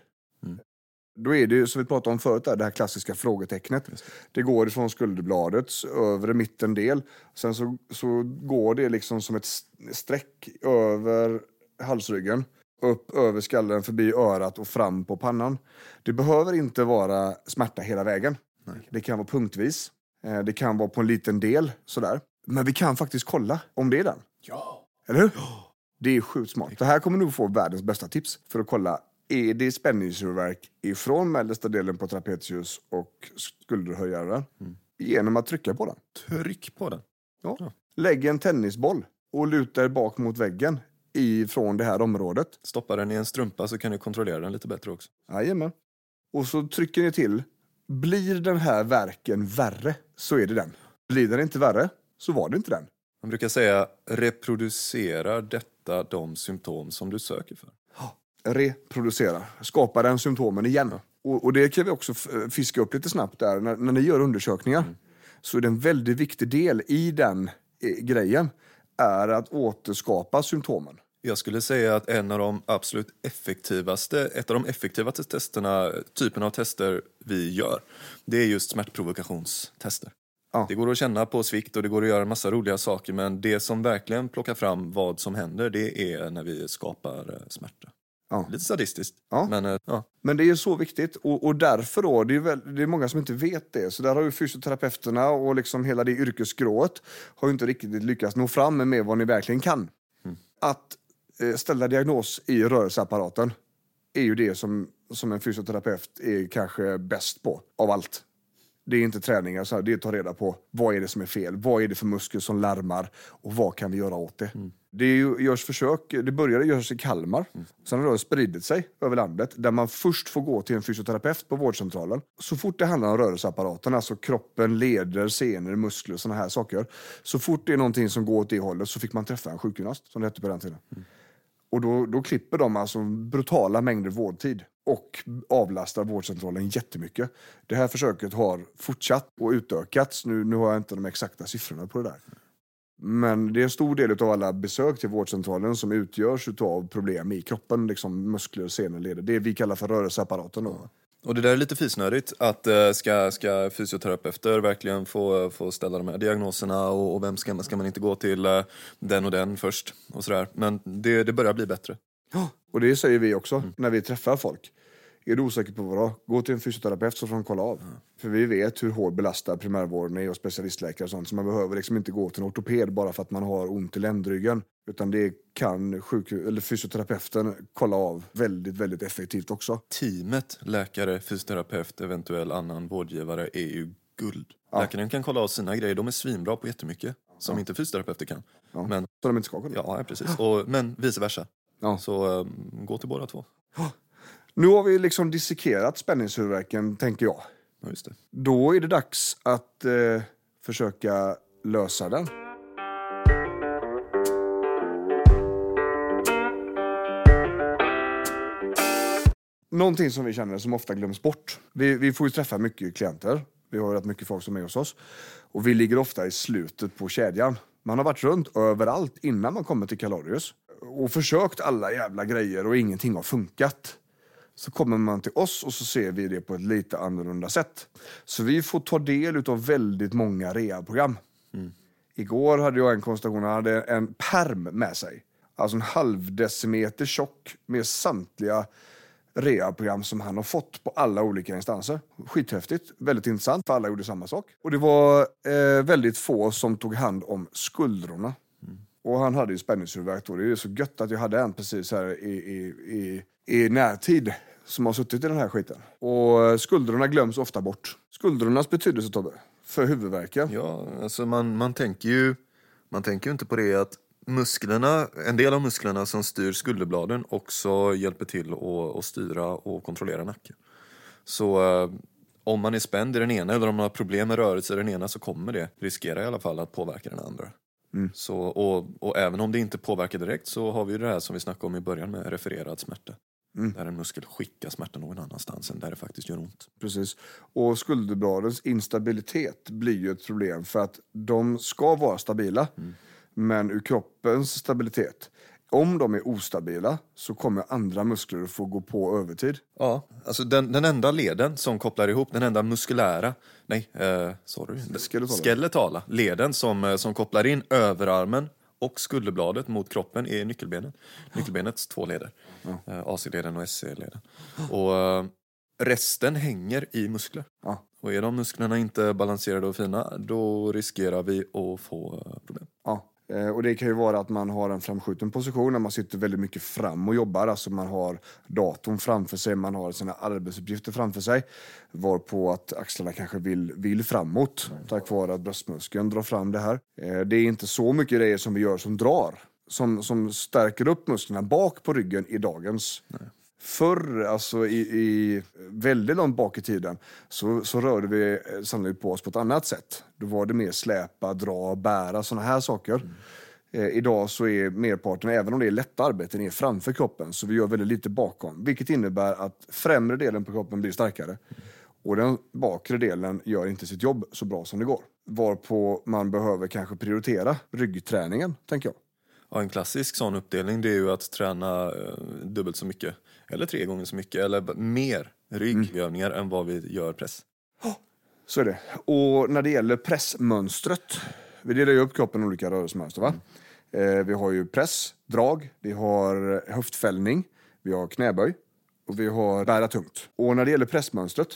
Då är det ju som vi pratade om förut, där, det här klassiska frågetecknet. Det. det går ifrån skulderbladets övre mittendel. Sen så, så går det liksom som ett streck över halsryggen. Upp över skallen, förbi örat och fram på pannan. Det behöver inte vara smärta hela vägen. Nej. Det kan vara punktvis. Eh, Det kan vara på en liten del sådär. Men vi kan faktiskt kolla om det är den. Ja. Eller hur? Det är sjukt smart. Så här kommer du få världens bästa tips för att kolla är det spänningshuvudvärk ifrån mellersta delen på trapezius och skulderhöjaren genom att trycka på den. Tryck på den. Ja. Lägg en tennisboll och luta er bak mot väggen ifrån det här området. Stoppa den i en strumpa så kan du kontrollera den lite bättre också. Jajamän. Och så trycker ni till. Blir den här verken värre så är det den. Blir den inte värre så var det inte den. Man brukar säga reproducerar detta de symptom som du söker för? Reproducera, skapa den symptomen igen. Och, och det kan vi också fiska upp lite snabbt där. När, när ni gör undersökningar så är det en väldigt viktig del i den eh, grejen är att återskapa symptomen. Jag skulle säga att en av de absolut effektivaste, ett av de effektivaste testerna, typen av tester vi gör, det är just smärtprovokationstester. Ja. Det går att känna på svikt och det går att göra en massa roliga saker men det som verkligen plockar fram vad som händer det är när vi skapar eh, smärta. Ja. Lite sadistiskt. Ja. Men eh, ja, Men det är så viktigt och, och därför då, det är, väl, det är många som inte vet det. Så där har ju fysioterapeuterna och liksom hela det yrkesgrået har inte riktigt lyckats nå fram med vad ni verkligen kan. Att eh, ställa diagnos i rörelseapparaten är ju det som, som en fysioterapeut är kanske bäst på av allt. Det är inte träningar, så här, det är att ta reda på vad är det som är fel, vad är det för muskel som larmar och vad kan vi göra åt det. Det görs försök, det började göras i Kalmar, sen har det spridit sig över landet där man först får gå till en fysioterapeut på vårdcentralen. Så fort det handlar om rörelseapparaten, alltså kroppen, leder, senor, muskler och sådana här saker. Så fort det är någonting som går åt det hållet så fick man träffa en sjukgymnast, som det hette på den tiden. Och då, då klipper de alltså brutala mängder vårdtid och avlastar vårdcentralen jättemycket. Det här försöket har fortsatt och utökats. Nu, nu har jag inte de exakta siffrorna på det där. Men det är en stor del av alla besök till vårdcentralen som utgörs av problem i kroppen, liksom muskler, senor, leder. Det vi kallar för rörelseapparaten. Då. Och det där är lite fisnödigt, att eh, ska, ska fysioterapeuter verkligen få, få ställa de här diagnoserna och, och vem ska, man- ska man inte gå till eh, den och den först och sådär. Men det, det börjar bli bättre. Och det säger vi också när vi träffar folk. Är du osäker på vad har, gå till en fysioterapeut så får de kolla av. För vi vet hur hård belastad primärvården är och specialistläkare och sånt. Så man behöver liksom inte gå till en ortoped bara för att man har ont i ländryggen. Utan det kan sjuk- eller fysioterapeuten kolla av väldigt, väldigt effektivt också. Teamet, läkare, fysioterapeut, eventuell annan vårdgivare är ju guld. Ja. Läkaren kan kolla av sina grejer, de är svinbra på jättemycket. Som inte fysioterapeuter kan. Ja. Men, Så de inte ska kolla. ja, precis. Och, men vice versa. Ja. Så eh, gå till båda två. Nu har vi liksom dissekerat spänningshuvudvärken, tänker jag. Ja, just det. Då är det dags att eh, försöka lösa den. Någonting som vi känner som ofta glöms bort. Vi, vi får ju träffa mycket klienter. Vi har rätt mycket folk som är hos oss. Och vi ligger ofta i slutet på kedjan. Man har varit runt överallt innan man kommer till Kalorius. Och försökt alla jävla grejer och ingenting har funkat så kommer man till oss och så ser vi det på ett lite annorlunda sätt. Så vi får ta del av väldigt många rehabprogram. Igår hade jag en konstellation, han hade en perm med sig. Alltså en halv decimeter tjock med samtliga rehabprogram som han har fått på alla olika instanser. Skithäftigt, väldigt intressant för alla gjorde samma sak. Och det var eh, väldigt få som tog hand om skuldrorna. Och han hade ju spänningshuvudvärk då. Det är så gött att jag hade en precis här i, i, i, i närtid som har suttit i den här skiten. Och skuldrorna glöms ofta bort. Skuldrornas betydelse Tobbe, för huvudvärken. Ja, alltså man, man tänker ju man tänker ju inte på det att musklerna, en del av musklerna som styr skulderbladen också hjälper till att, att styra och kontrollera nacken. Så eh, om man är spänd i den ena eller om man har problem med rörelse i den ena så kommer det riskera i alla fall att påverka den andra. Så, och, och även om det inte påverkar direkt så har vi ju det här som vi snackade om i början med refererad smärta. Där en muskel skickar smärta någon annanstans än där det faktiskt gör ont. Precis. Och skulderbladens instabilitet blir ju ett problem för att de ska vara stabila. Men ur kroppens stabilitet, om de är ostabila så kommer andra muskler att få gå på övertid. Ja, alltså den, den enda leden som kopplar ihop, den enda muskulära, nej, eh, sorry, Skeletala. skeletala leden som, eh, som kopplar in överarmen och skulderbladet mot kroppen är nyckelbenen. Nyckelbenets två leder, eh, AC-leden och SC-leden. Och eh, resten hänger i muskler. Ja. Och är de musklerna inte balanserade och fina, då riskerar vi att få eh, problem. Ja. Eh, och det kan ju vara att man har en framskjuten position när man sitter väldigt mycket fram och jobbar. Alltså man har datorn framför sig, man har sina arbetsuppgifter framför sig. Varpå att axlarna kanske vill, vill framåt tack vare att bröstmuskeln drar fram det här. Eh, det är inte så mycket grejer som vi gör som drar. Som, som stärker upp musklerna bak på ryggen i dagens. Förr, alltså i, i väldigt långt bak i tiden, så, så rörde vi eh, sannolikt på oss på ett annat sätt. Då var det mer släpa, dra, bära, sådana här saker. Eh, idag så är merparten, även om det är lätta arbeten, är framför kroppen. Så vi gör väldigt lite bakom. Vilket innebär att främre delen på kroppen blir starkare. Och den bakre delen gör inte sitt jobb så bra som det går. Varpå man behöver kanske prioritera ryggträningen, tänker jag. Ja, en klassisk sån uppdelning det är ju att träna eh, dubbelt så mycket, eller tre gånger så mycket, eller mer ryggövningar än vad vi gör press. Så är det. Och när det gäller pressmönstret, vi delar ju upp kroppen i olika rörelsemönster. Va? Eh, vi har ju press, drag, vi har höftfällning, vi har knäböj och vi har bära tungt. Och när det gäller pressmönstret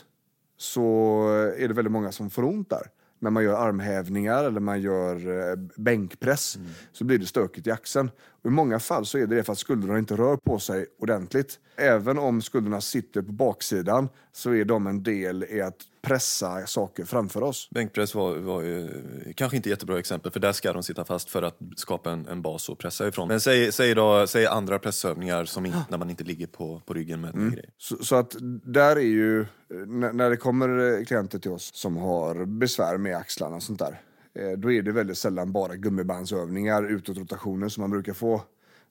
så är det väldigt många som får ont där. När man gör armhävningar eller man gör eh, bänkpress så blir det stökigt i axeln. Och I många fall så är det det för att skulderna inte rör på sig ordentligt. Även om skulderna sitter på baksidan så är de en del i att pressa saker framför oss. Bänkpress var, var ju kanske inte jättebra exempel för där ska de sitta fast för att skapa en, en bas och pressa ifrån. Men säg, säg, då, säg andra pressövningar som in, när man inte ligger på, på ryggen med mm. grejer. Så, så att där är ju, när, när det kommer klienter till oss som har besvär med axlarna och sånt där, då är det väldigt sällan bara gummibandsövningar, utåtrotationer som man brukar få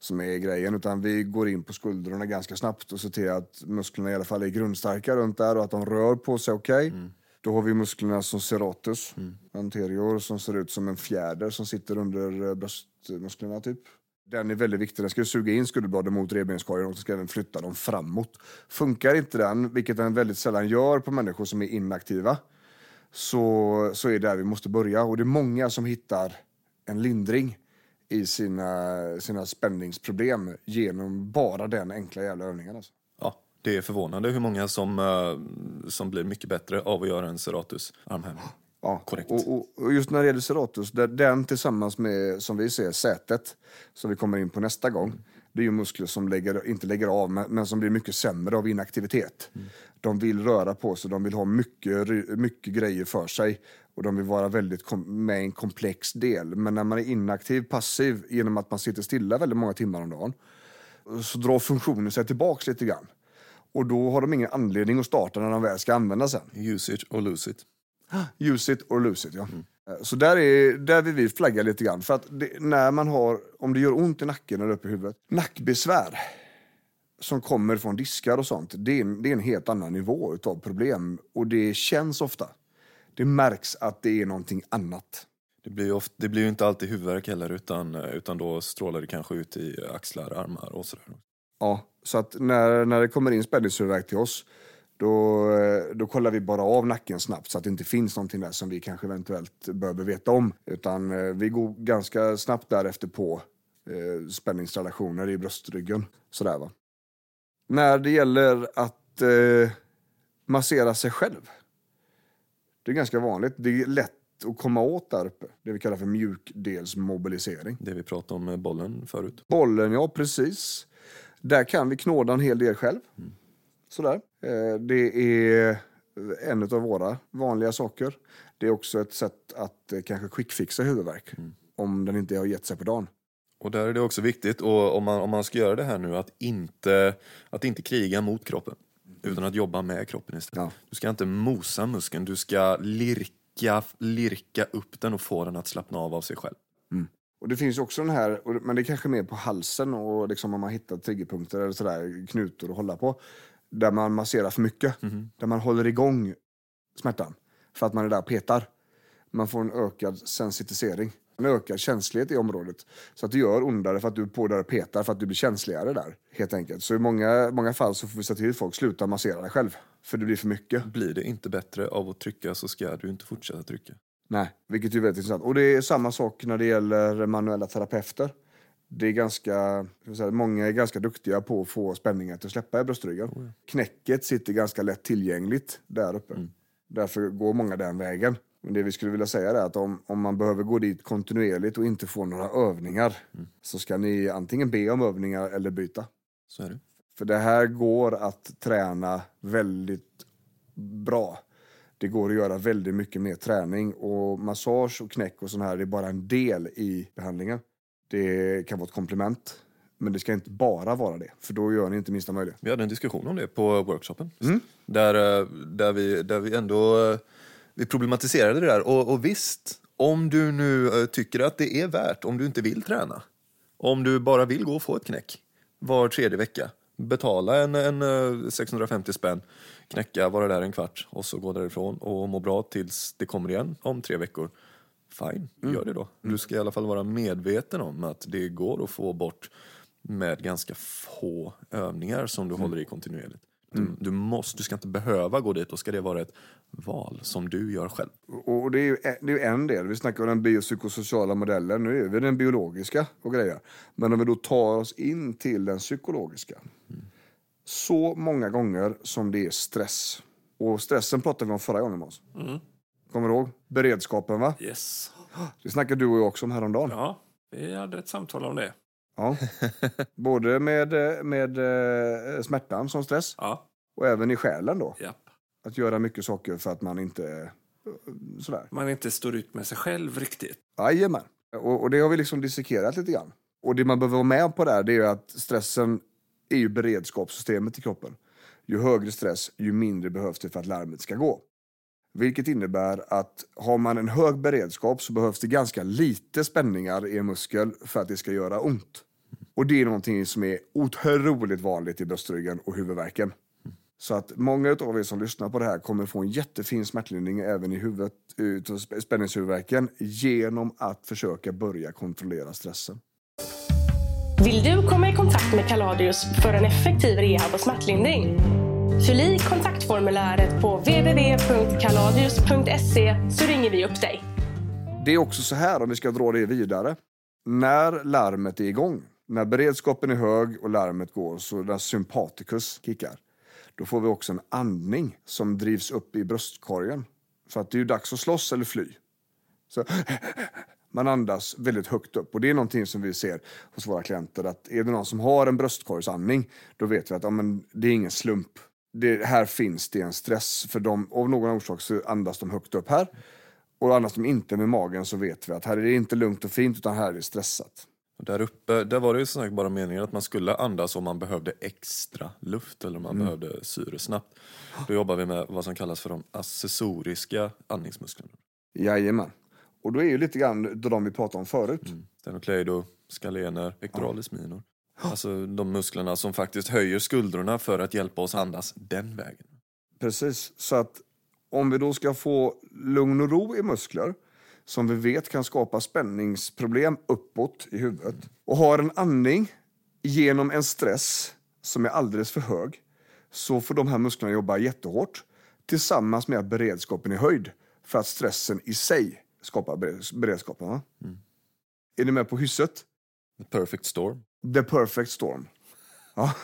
som är grejen, utan vi går in på skuldrorna ganska snabbt och ser till att musklerna i alla fall är grundstarka runt där och att de rör på sig okej. Då har vi musklerna som serratus, anterior, som ser ut som en fjäder som sitter under eh, bröstmusklerna typ. Den är väldigt viktig. Den ska suga in skulderbladen mot revbenskorgen och så ska den flytta dem framåt. Funkar inte den, vilket den väldigt sällan gör på människor som är inaktiva, så, så är det där vi måste börja. Och det är många som hittar en lindring i sina, sina spänningsproblem genom bara den enkla jävla övningen. Alltså. Ja, det är förvånande hur många som, eh, som blir mycket bättre av att göra en serratus armhävning. Ja, Korrekt. Och, och, och just när det gäller serratus, den tillsammans med, som vi ser, sätet, som vi kommer in på nästa gång, det är ju muskler som lägger, inte lägger av, men, men som blir mycket sämre av inaktivitet. De vill röra på sig, de vill ha mycket, mycket grejer för sig och de vill vara väldigt kom, med i en komplex del. Men när man är inaktiv, passiv, genom att man sitter stilla väldigt många timmar om dagen, så drar funktionen sig tillbaks lite grann. Och då har de ingen anledning att starta när de väl ska använda sen. Use it or lose it. Use it or lose it, ja. Eh, Så där, är, där vill vi flagga lite grann. För att det, när man har, om det gör ont i nacken eller uppe i huvudet, nackbesvär som kommer från diskar och sånt, det är, en, det är en helt annan nivå utav problem. Och det känns ofta. Det märks att det är någonting annat. Det blir ju ofta, det blir ju inte alltid huvudvärk heller utan, eh, utan då strålar det kanske ut i axlar, armar och sådär. Ja, så att när, när det kommer in spänningshuvudvärk till oss, då, eh, då kollar vi bara av nacken snabbt så att det inte finns någonting där som vi kanske eventuellt behöver veta om. Utan eh, vi går ganska snabbt därefter på eh, spänningsrelationer i bröstryggen. Sådär va. När det gäller att eh, massera sig själv. Det är ganska vanligt. Det är lätt att komma åt där uppe. Det vi kallar för mjukdelsmobilisering. Det vi pratade om med bollen förut. Bollen, ja precis. Där kan vi knåda en hel del själv. Sådär. Eh, det är en av våra vanliga saker. Det är också ett sätt att eh, kanske quickfixa huvudvärk. Om den inte har gett sig på dagen. Och där är det också viktigt, och om man, om man ska göra det här nu, att inte, att inte kriga mot kroppen. Utan att jobba med kroppen istället. Ja. Du ska inte mosa muskeln, du ska lirka, lirka upp den och få den att slappna av av sig själv. Och det finns också den här, men det är kanske mer på halsen och liksom om man hittar triggerpunkter eller sådär, knutor att hålla på. Där man masserar för mycket. Där man håller igång smärtan. För att man är där och petar. Man får en ökad sensitisering. En ökad känslighet i området. Så att det gör ondare för att du är på där och petar för att du blir känsligare där. Helt enkelt. Så i många, många fall så får vi säga till folk, sluta massera dig själv. För det blir för mycket. Blir det inte bättre av att trycka så ska du inte fortsätta trycka. Nej, vilket är väldigt intressant. Och det är samma sak när det gäller manuella terapeuter. Det är ganska, säga, många är ganska duktiga på att få spänningar till att släppa i bröstryggen. Knäcket sitter ganska lätt tillgängligt där uppe. Därför går många den vägen. Men det vi skulle vilja säga är att om, om man behöver gå dit kontinuerligt och inte få några övningar så ska ni antingen be om övningar eller byta. Så är det. För det här går att träna väldigt bra. Det går att göra väldigt mycket mer träning och massage och knäck och sån här är bara en del i behandlingen. Det kan vara ett komplement. Men det ska inte bara vara det, för då gör ni inte minsta möjliga. Vi hade en diskussion om det på workshopen. Där, eh, där, vi, där vi ändå eh, vi problematiserade det där. Och, och visst, om du nu eh, tycker att det är värt, om du inte vill träna, om du bara vill gå och få ett knäck var tredje vecka, betala en, en eh, 650 spänn, knäcka, vara där en kvart och så gå därifrån och må bra tills det kommer igen om tre veckor. Fine, gör det då. Du ska i alla fall vara medveten om att det går att få bort med ganska få övningar som du håller i kontinuerligt. Du, du, måste, du ska inte behöva gå dit, då ska det vara ett val som du gör själv. Och det är ju det är en del. Vi snackar om den biopsykosociala modellen. Nu är vi den biologiska och grejer. Men om vi då tar oss in till den psykologiska. Så många gånger som det är stress. Och stressen pratade vi om förra gången Måns. Kommer du ihåg? Beredskapen va? Yes. Det snackade du och jag också om häromdagen. Ja, vi hade ett samtal om det. Ja. Både med, med eh, smärtan som stress Ja, och även i själen då. japp. Att göra mycket saker för att man inte... eh, Sådär. Man inte står ut med sig själv riktigt. Jajamän. Och, och det har vi liksom dissekerat lite grann. Och det man behöver vara med på där det är att stressen är ju beredskapssystemet i kroppen. Ju högre stress, ju mindre behövs det för att larmet ska gå. Vilket innebär att har man en hög beredskap så behövs det ganska lite spänningar i en muskel för att det ska göra ont. Och det är någonting som är otroligt vanligt i bröstryggen och huvudvärken. Så att många av er som lyssnar på det här kommer få en jättefin smärtlindring även i huvudet, spänningshuvudvärken genom att försöka börja kontrollera stressen. Vill du komma i kontakt med Kaladius för en effektiv rehab och smärtlindring? Fyll i kontaktformuläret på www.kaladius.se så ringer vi upp dig. Det är också så här om vi ska dra det vidare. När larmet är igång, när beredskapen är hög och larmet går så när sympaticus kickar, då får vi också en andning som drivs upp i bröstkorgen. För att det är ju dags att slåss eller fly. Så man andas väldigt högt upp och det är någonting som vi ser hos våra klienter att är det någon som har en bröstkorgsandning då vet vi att ja, men det är ingen slump. Det, här finns det en stress för dem. Av någon orsak så andas de högt upp här. Och andas de inte med magen så vet vi att här är det inte lugnt och fint utan här är det stressat. Där uppe, där var det ju sagt bara meningen att man skulle andas om man behövde extra luft eller om man behövde syre snabbt. Då jobbar vi med vad som kallas för de accessoriska andningsmusklerna. Jajamän. Och då är ju lite grann de vi pratade om förut. Sternocleido, skalener, pectoralis minor. Alltså de musklerna som faktiskt höjer skuldrorna för att hjälpa oss andas den vägen. Precis. Så att om vi då ska få lugn och ro i muskler som vi vet kan skapa spänningsproblem uppåt i huvudet och har en andning genom en stress som är alldeles för hög så får de här musklerna jobba jättehårt tillsammans med att beredskapen är höjd för att stressen i sig skapar bered- beredskapen. Va? Är ni med på hysset? The perfect storm. The perfect storm. Ja.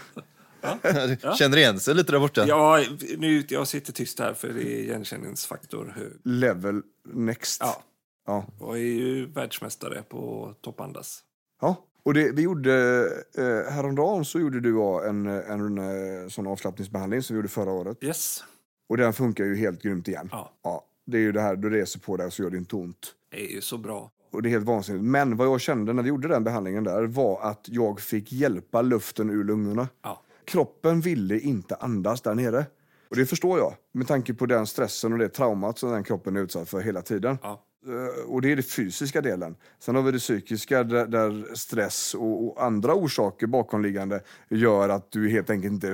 Känner igen sig lite där borta? Ja, nu, jag sitter tyst här för det är igenkänningsfaktor hög. Level next. Ja. Ja. Jag är ju världsmästare på toppandas. ja. Och det, vi gjorde, eh, häromdagen så gjorde du och en, en, en sån avslappningsbehandling som vi gjorde förra året. Yes. Och den funkar ju helt grymt igen. Ja. det är ju det här, du reser på dig så gör det inte ont. Det är ju så bra. Och det är helt vansinnigt. Men vad jag kände när vi gjorde den behandlingen där var att jag fick hjälpa luften ur lungorna. Ja. Kroppen ville inte andas där nere. Och det förstår jag, med tanke på den stressen och det traumat som den kroppen är utsatt för hela tiden. Ja. Eh, Och det är den fysiska delen. Sen har vi det psykiska där, där stress och, och andra orsaker bakomliggande gör att du helt enkelt inte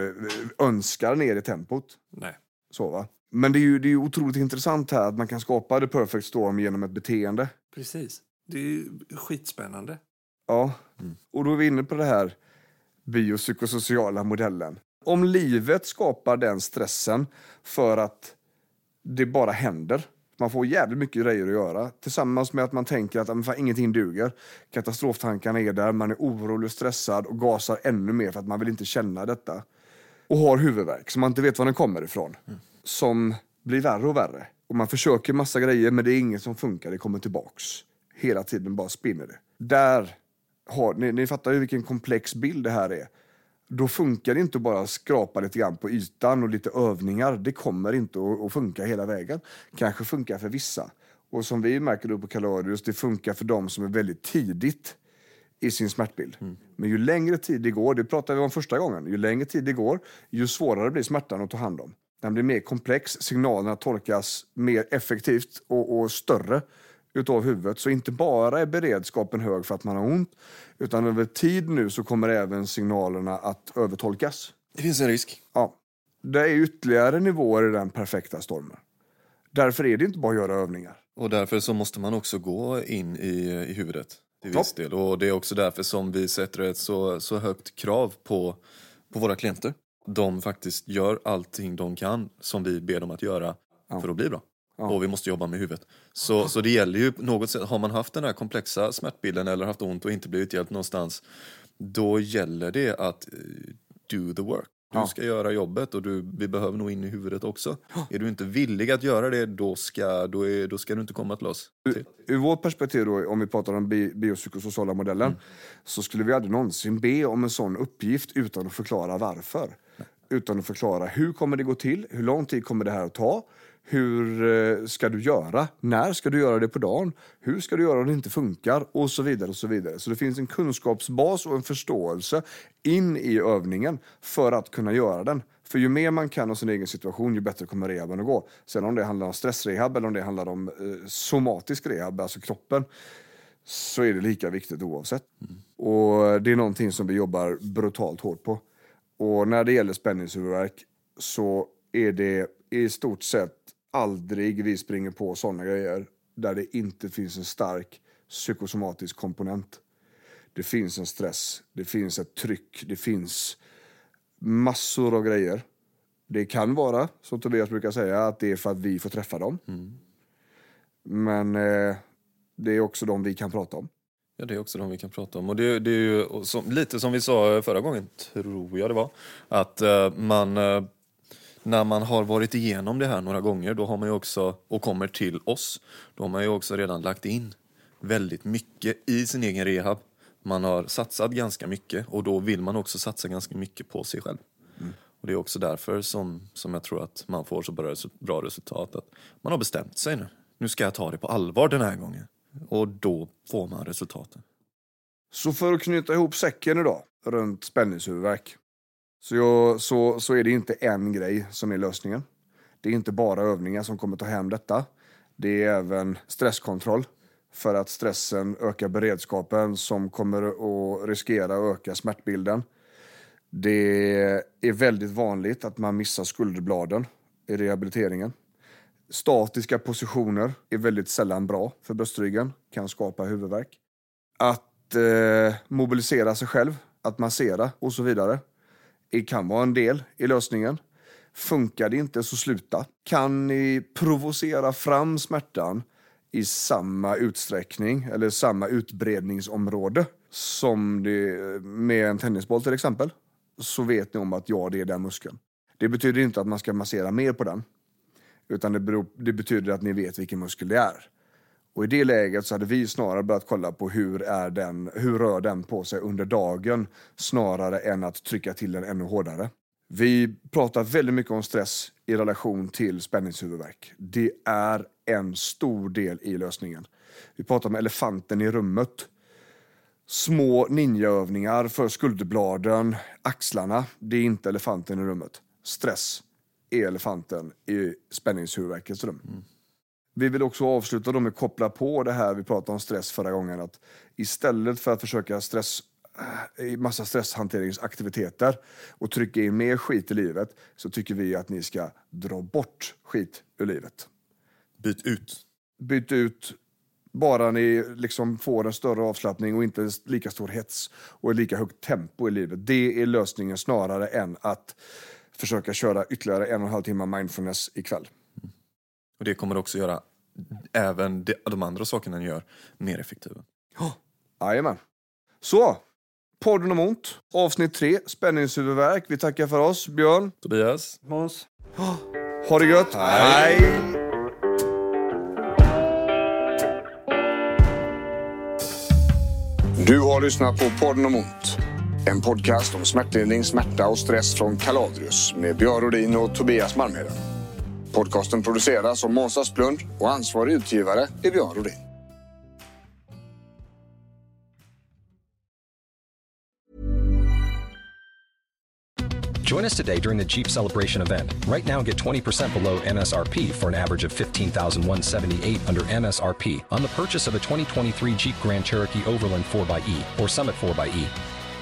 eh, önskar ner i tempot. Nej. Så, va? Men det är ju det är otroligt intressant här att man kan skapa the perfect storm genom ett beteende. Precis. Det är skitspännande. Ja, och då är vi inne på det här biopsykosociala modellen. Om livet skapar den stressen för att det bara händer. Man får jävligt mycket grejer att göra. Tillsammans med att man tänker att "Ah, men fan, ingenting duger. Katastroftankarna är där, man är orolig och stressad och gasar ännu mer för att man vill inte känna detta. Och har huvudvärk som man inte vet var den kommer ifrån. Som blir värre och värre. Och man försöker massa grejer men det är inget som funkar, det kommer tillbaks. Hela tiden bara spinner det. Där har, ni, ni fattar ju vilken komplex bild det här är. Då funkar det inte att bara skrapa lite grann på ytan och lite övningar. Det kommer inte att, att funka hela vägen. Kanske funkar för vissa. Och som vi märker då på Kalorius, det funkar för dem som är väldigt tidigt i sin smärtbild. Men ju längre tid det går, det pratade vi om första gången, ju längre tid det går, ju svårare blir smärtan att ta hand om. Den blir mer komplex, signalerna tolkas mer effektivt och, och större utav huvudet. Så inte bara är beredskapen hög för att man har ont, utan över tid nu så kommer även signalerna att övertolkas. Det finns en risk. Ja. Det är ytterligare nivåer i den perfekta stormen. Därför är det inte bara att göra övningar. Och därför så måste man också gå in i, i huvudet till Ja. viss del. Och det är också därför som vi sätter ett så, så högt krav på, på våra klienter. De faktiskt gör allting de kan som vi ber dem att göra för att bli bra. Och vi måste jobba med huvudet. Så, så det gäller ju något sätt, har man haft den här komplexa smärtbilden eller haft ont och inte blivit hjälpt någonstans, då gäller det att eh, do the work. Du Ja. ska göra jobbet och du, vi behöver nog in i huvudet också. Är du inte villig att göra det, då ska, då är, då ska du inte komma till oss. Ur, ur vårt perspektiv då, om vi pratar om bi biopsykosociala modellen, så skulle vi aldrig någonsin be om en sån uppgift utan att förklara varför. Utan att förklara hur kommer det gå till, hur lång tid kommer det här att ta, hur eh, ska du göra, när ska du göra det på dagen, hur ska du göra om det inte funkar och så vidare. och Så vidare. Så det finns en kunskapsbas och en förståelse in i övningen för att kunna göra den. För ju mer man kan om sin egen situation, ju bättre kommer rehaben att gå. Sen om det handlar om stressrehab eller om det handlar om eh, somatisk rehab, alltså kroppen, så är det lika viktigt oavsett. Och det är någonting som vi jobbar brutalt hårt på. Och när det gäller spänningshuvudvärk så är det i stort sett aldrig vi springer på sådana grejer där det inte finns en stark psykosomatisk komponent. Det finns en stress, det finns ett tryck, det finns massor av grejer. Det kan vara, som Tobias brukar säga, att det är för att vi får träffa dem. Men eh, det är också de vi kan prata om. Ja, det är också de vi kan prata om. Och det, det är ju som, lite som vi sa förra gången, tror jag det var, att eh, man, eh, när man har varit igenom det här några gånger, då har man också, och kommer till oss, då har man ju också redan lagt in väldigt mycket i sin egen rehab. Man har satsat ganska mycket och då vill man också satsa ganska mycket på sig själv. Och det är också därför som, som jag tror att man får så bra, bra resultat. Att man har bestämt sig nu. Nu ska jag ta det på allvar den här gången. Och då får man resultaten. Så för att knyta ihop säcken idag runt spänningshuvudvärk så, jag, så, så är det inte en grej som är lösningen. Det är inte bara övningar som kommer ta hem detta. Det är även stresskontroll för att stressen ökar beredskapen som kommer att riskera att öka smärtbilden. Det är väldigt vanligt att man missar skulderbladen i rehabiliteringen. Statiska positioner är väldigt sällan bra för bröstryggen, kan skapa huvudvärk. Att eh, mobilisera sig själv, att massera och så vidare. Det kan vara en del i lösningen. Funkar det inte så sluta. Kan ni provocera fram smärtan i samma utsträckning eller samma utbredningsområde som det, med en tennisboll till exempel så vet ni om att ja, det är den muskeln. Det betyder inte att man ska massera mer på den. Utan det, beror, det betyder att ni vet vilken muskel det är. Och i det läget så hade vi snarare börjat kolla på hur, är den, hur rör den på sig under dagen snarare än att trycka till den ännu hårdare. Vi pratar väldigt mycket om stress i relation till spänningshuvudvärk. Det är en stor del i lösningen. Vi pratar om elefanten i rummet. Små ninjaövningar för skulderbladen, axlarna. Det är inte elefanten i rummet. Stress är elefanten i spänningshuvudvärkets rum. Mm. Vi vill också avsluta då med att koppla på det här vi pratade om stress förra gången. Att istället för att försöka stress eh, i massa stresshanteringsaktiviteter och trycka in mer skit i livet så tycker vi att ni ska dra bort skit ur livet. Byt ut. Byt ut bara ni liksom får en större avslappning och inte lika stor hets och lika högt tempo i livet. Det är lösningen snarare än att försöka köra ytterligare en och en halv timme mindfulness ikväll. Och det kommer också göra även de andra sakerna ni gör mer effektiva. Jajamän. Så, podden om ont, avsnitt tre, spänningshuvudvärk. Vi tackar för oss. Björn. Tobias. Måns. Ha det gött. Hej. Hej. Du har lyssnat på podden om ont. En podcast om smärtlindring, smärta och stress från Kaladrius med Björn Rodin och Tobias Malmheden. Podcasten produceras av Måns Asplund och ansvarig utgivare är Björn Rodin. Join us today during the Jeep Celebration event. Right now, get 20% below MSRP for an average of 15178 under MSRP on the purchase of a 2023 Jeep Grand Cherokee Overland 4xE or Summit 4xE.